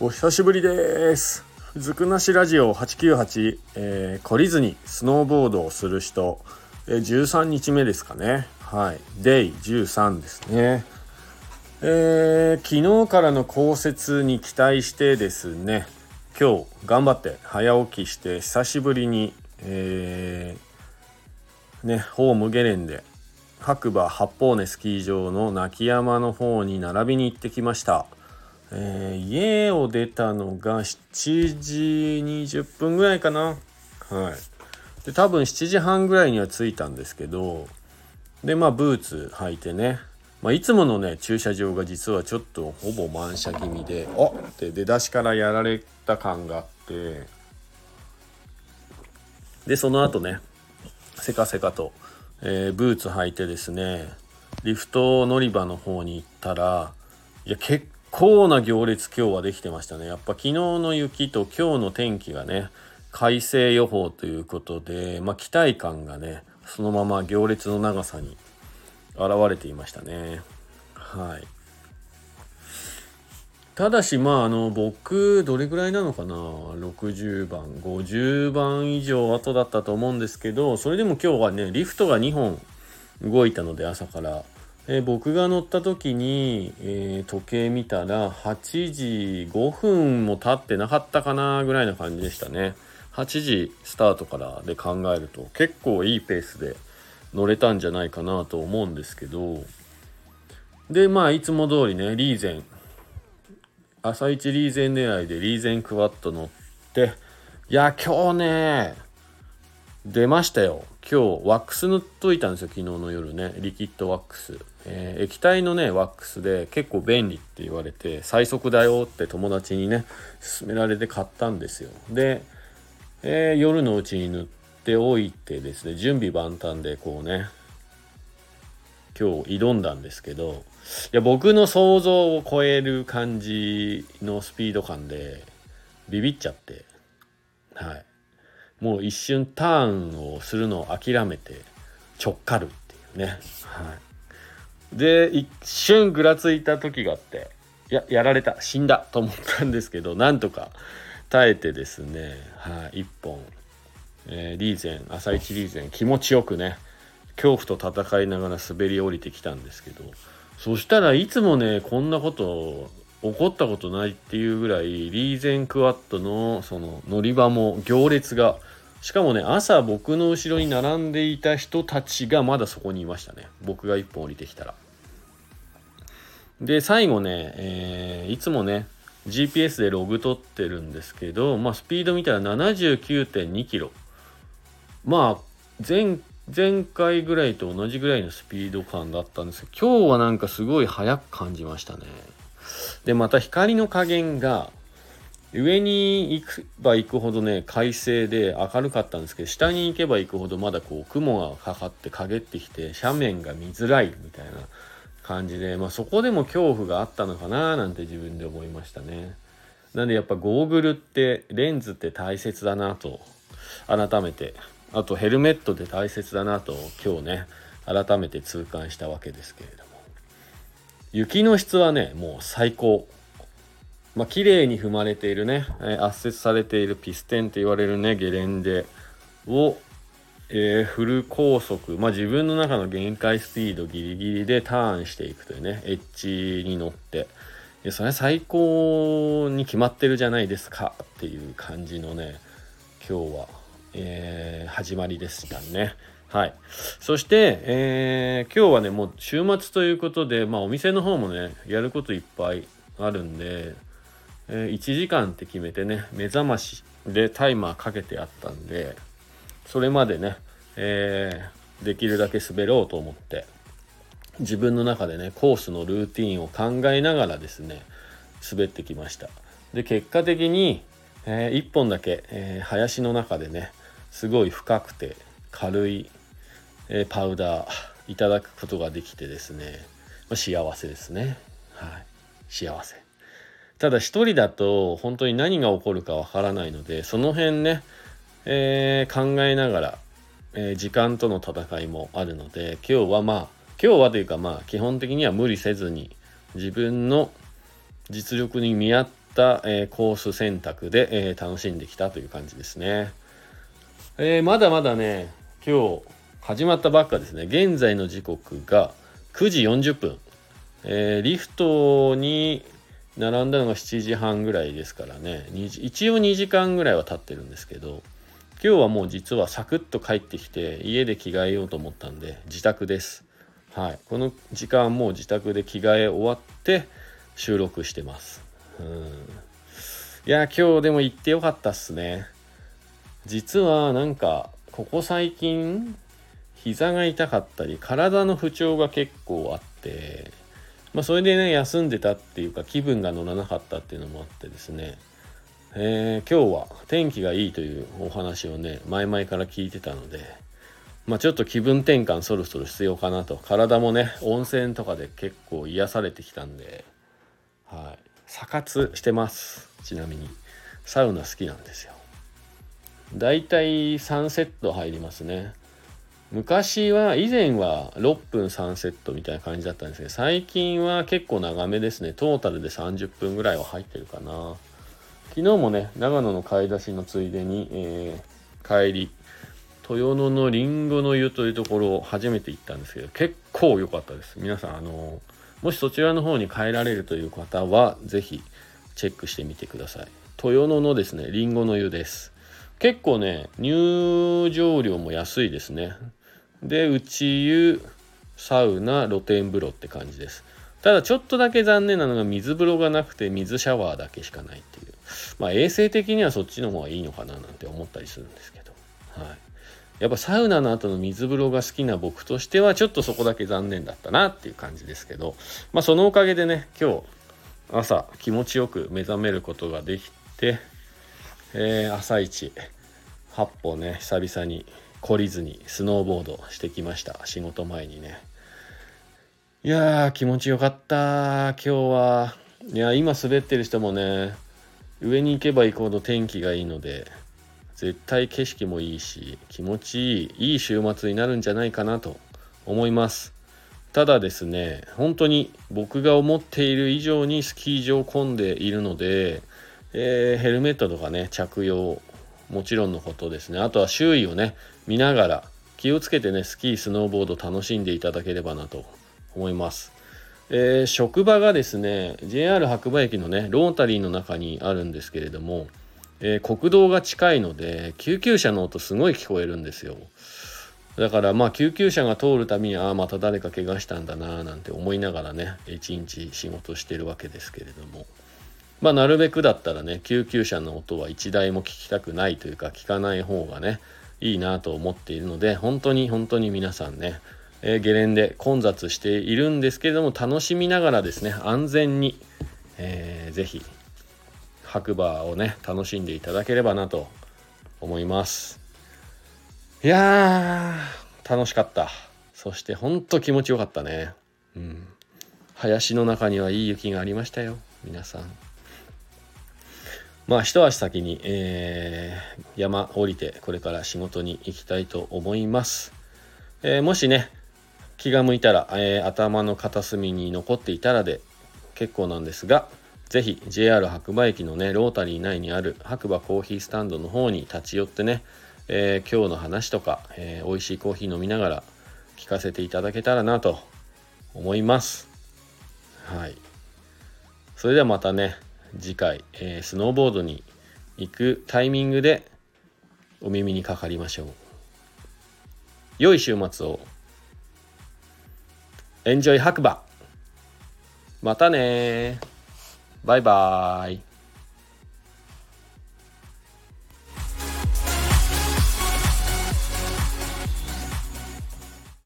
お久しぶりです。ずくなしラジオ898、えー、懲りずにスノーボードをする人、えー、13日目ですかね。はい。デイ13ですね。えー、昨日からの降雪に期待してですね。今日頑張って早起きして久しぶりに、えー、ねホームゲレンで白馬八方根スキー場の泣山の方に並びに行ってきました、えー、家を出たのが7時20分ぐらいかな。はい。で多分7時半ぐらいには着いたんですけどでまあブーツ履いてね。まあ、いつものね駐車場が実はちょっとほぼ満車気味であって出だしからやられた感があって。でその後ねせかせかと、えー、ブーツ履いてですねリフト乗り場の方に行ったらいや結構な行列今日はできてましたねやっぱ昨日の雪と今日の天気がね快晴予報ということでまあ期待感がねそのまま行列の長さに現れていましたね。はい。ただしまああの僕どれぐらいなのかな？60番50番以上後だったと思うんですけどそれでも今日はねリフトが2本動いたので朝から、えー、僕が乗った時に、えー、時計見たら8時5分も経ってなかったかなぐらいな感じでしたね。8時スタートからで考えると結構いいペースで乗れたんじゃないかなと思うんですけど。でまあいつも通りねリーゼン朝一リーゼン狙いでリーゼンクワット乗っていや今日ね出ましたよ。今日ワックス塗っといたんですよ昨日の夜ね。リキッドワックス、えー、液体のねワックスで結構便利って言われて最速だよって友達にね勧められて買ったんですよ。で、えー、夜のうちに塗ってっておいてですね準備万端でこうね今日挑んだんですけどいや僕の想像を超える感じのスピード感でビビっちゃってはい。もう一瞬ターンをするのを諦めてちょっかるっていうね。はい。で一瞬ぐらついた時があってややられた。死んだと思ったんですけどなんとか耐えてですねはい一本。えー、リーゼン朝一リーゼン気持ちよくね恐怖と戦いながら滑り降りてきたんですけどそしたらいつもねこんなこと起こったことないっていうぐらいリーゼンクワットのその乗り場も行列がしかもね朝僕の後ろに並んでいた人たちがまだそこにいましたね。僕が一本降りてきたら。で最後ね、えー、いつもね GPS でログ取ってるんですけど、まあ、スピード見たら79.2キロ。まあ前前回ぐらいと同じぐらいのスピード感だったんですけど今日はなんかすごい速く感じましたね。でまた光の加減が上に行けば行くほどね快晴で明るかったんですけど下に行けば行くほどまだこう雲がかかって陰ってきて斜面が見づらいみたいな感じで、まあ、そこでも恐怖があったのかななんて自分で思いましたね。なんでやっぱゴーグルってレンズって大切だなと改めてあとヘルメットで大切だなと今日ね改めて痛感したわけですけれども。雪の質はねもう最高。まあ綺麗に踏まれているね、え圧接されているピステンと言われるねゲレンデを、えー、フル高速まあ自分の中の限界スピードギリギリでターンしていくというねエッジに乗って。でそれ最高に決まってるじゃないですかっていう感じのね今日は。えー、始まりでしたね。はい。そして、えー、今日はね、もう週末ということで、まあお店の方もね、やることいっぱいあるんで、えー、1時間って決めてね、目覚ましでタイマーかけてあったんで、それまでね、えー、できるだけ滑ろうと思って、自分の中でね、コースのルーティンを考えながらですね、滑ってきました。で、結果的に、え、1本だけ、え、林の中でね、すごい深くて軽い、え、パウダーいただくことができてですね、ま、幸せですね。はい。幸せ。ただ一人だと本当に何が起こるかわからないのでその辺ね、えー、考えながらえー、時間との戦いもあるので今日はまあ今日はというかまあ基本的には無理せずに自分の実力に見合った、え、コース選択で、え、楽しんできたという感じですね。えー、まだまだね今日始まったばっかですね。現在の時刻が9時40分、えー、リフトに並んだのが7時半ぐらいですからね。一応2時間ぐらいは経ってるんですけど今日はもう実はサクッと帰ってきて家で着替えようと思ったんで自宅です。はい。この時間もう自宅で着替え終わって収録してます。うん。いや今日でも行ってよかったっすね。実はなんかここ最近膝が痛かったり体の不調が結構あってまあそれでね休んでたっていうか気分が乗らなかったっていうのもあってですね。えー、今日は天気がいいというお話をね前々から聞いてたのでまあちょっと気分転換そろそろ必要かなと。体もね温泉とかで結構癒されてきたんではい。サ活してます。ちなみに。サウナ好きなんですよ。だいたい3セット入りますね。昔は以前は6分3セットみたいな感じだったんですけど最近は結構長めですね。トータルで30分ぐらいは入ってるかな。昨日もね長野の買い出しのついでに、えー、帰り豊野のりんごの湯というところを初めて行ったんですけど結構良かったです。皆さんあのもしそちらの方に帰られるという方は是非チェックしてみてください。豊野のですねりんごの湯です。結構ね入場料も安いですね。で内湯サウナ露天風呂って感じです。ただちょっとだけ残念なのが水風呂がなくて水シャワーだけしかないっていう。まあ衛生的にはそっちの方がいいのかななんて思ったりするんですけど。はい。やっぱサウナの後の水風呂が好きな僕としてはちょっとそこだけ残念だったなっていう感じですけど。まあそのおかげでね今日朝気持ちよく目覚めることができてえー、朝一。8歩ね久々に懲りずにスノーボードしてきました。仕事前にね。いやー気持ちよかった。今日は。いや今滑ってる人もね上に行けば行くほど天気がいいので絶対景色もいいし気持ちいいいい週末になるんじゃないかなと思います。ただですね本当に僕が思っている以上にスキー場混んでいるのでえー、ヘルメットとかね着用もちろんのことですね。あとは周囲をね見ながら気をつけてねスキースノーボード楽しんでいただければなと思います、えー、職場がですね JR 白馬駅のねロータリーの中にあるんですけれども、えー、国道が近いので救急車の音すごい聞こえるんですよ。だからまあ救急車が通るたびにああまた誰か怪我したんだななんて思いながらね一日仕事してるわけですけれども。まあ、なるべくだったらね、救急車の音は1台も聞きたくないというか、聞かない方がね、いいなと思っているので、本当に本当に皆さんね、えー、ゲレンデ混雑しているんですけれども、楽しみながらですね、安全に、えー、ぜひ、白馬をね、楽しんでいただければなと思います。いやー、楽しかった。そしてほんと気持ちよかったね。うん。林の中にはいい雪がありましたよ。皆さん。まあ一足先に、えー、山降りてこれから仕事に行きたいと思います。えー、もしね、気が向いたら、えー、頭の片隅に残っていたらで結構なんですが、ぜひ JR 白馬駅のね、ロータリー内にある白馬コーヒースタンドの方に立ち寄ってね、えー、今日の話とか、えー、美味しいコーヒー飲みながら聞かせていただけたらなと思います。はい。それではまたね、次回、えー、スノーボードに行くタイミングでお耳にかかりましょう。良い週末を。エンジョイ白馬またねバイバーイ。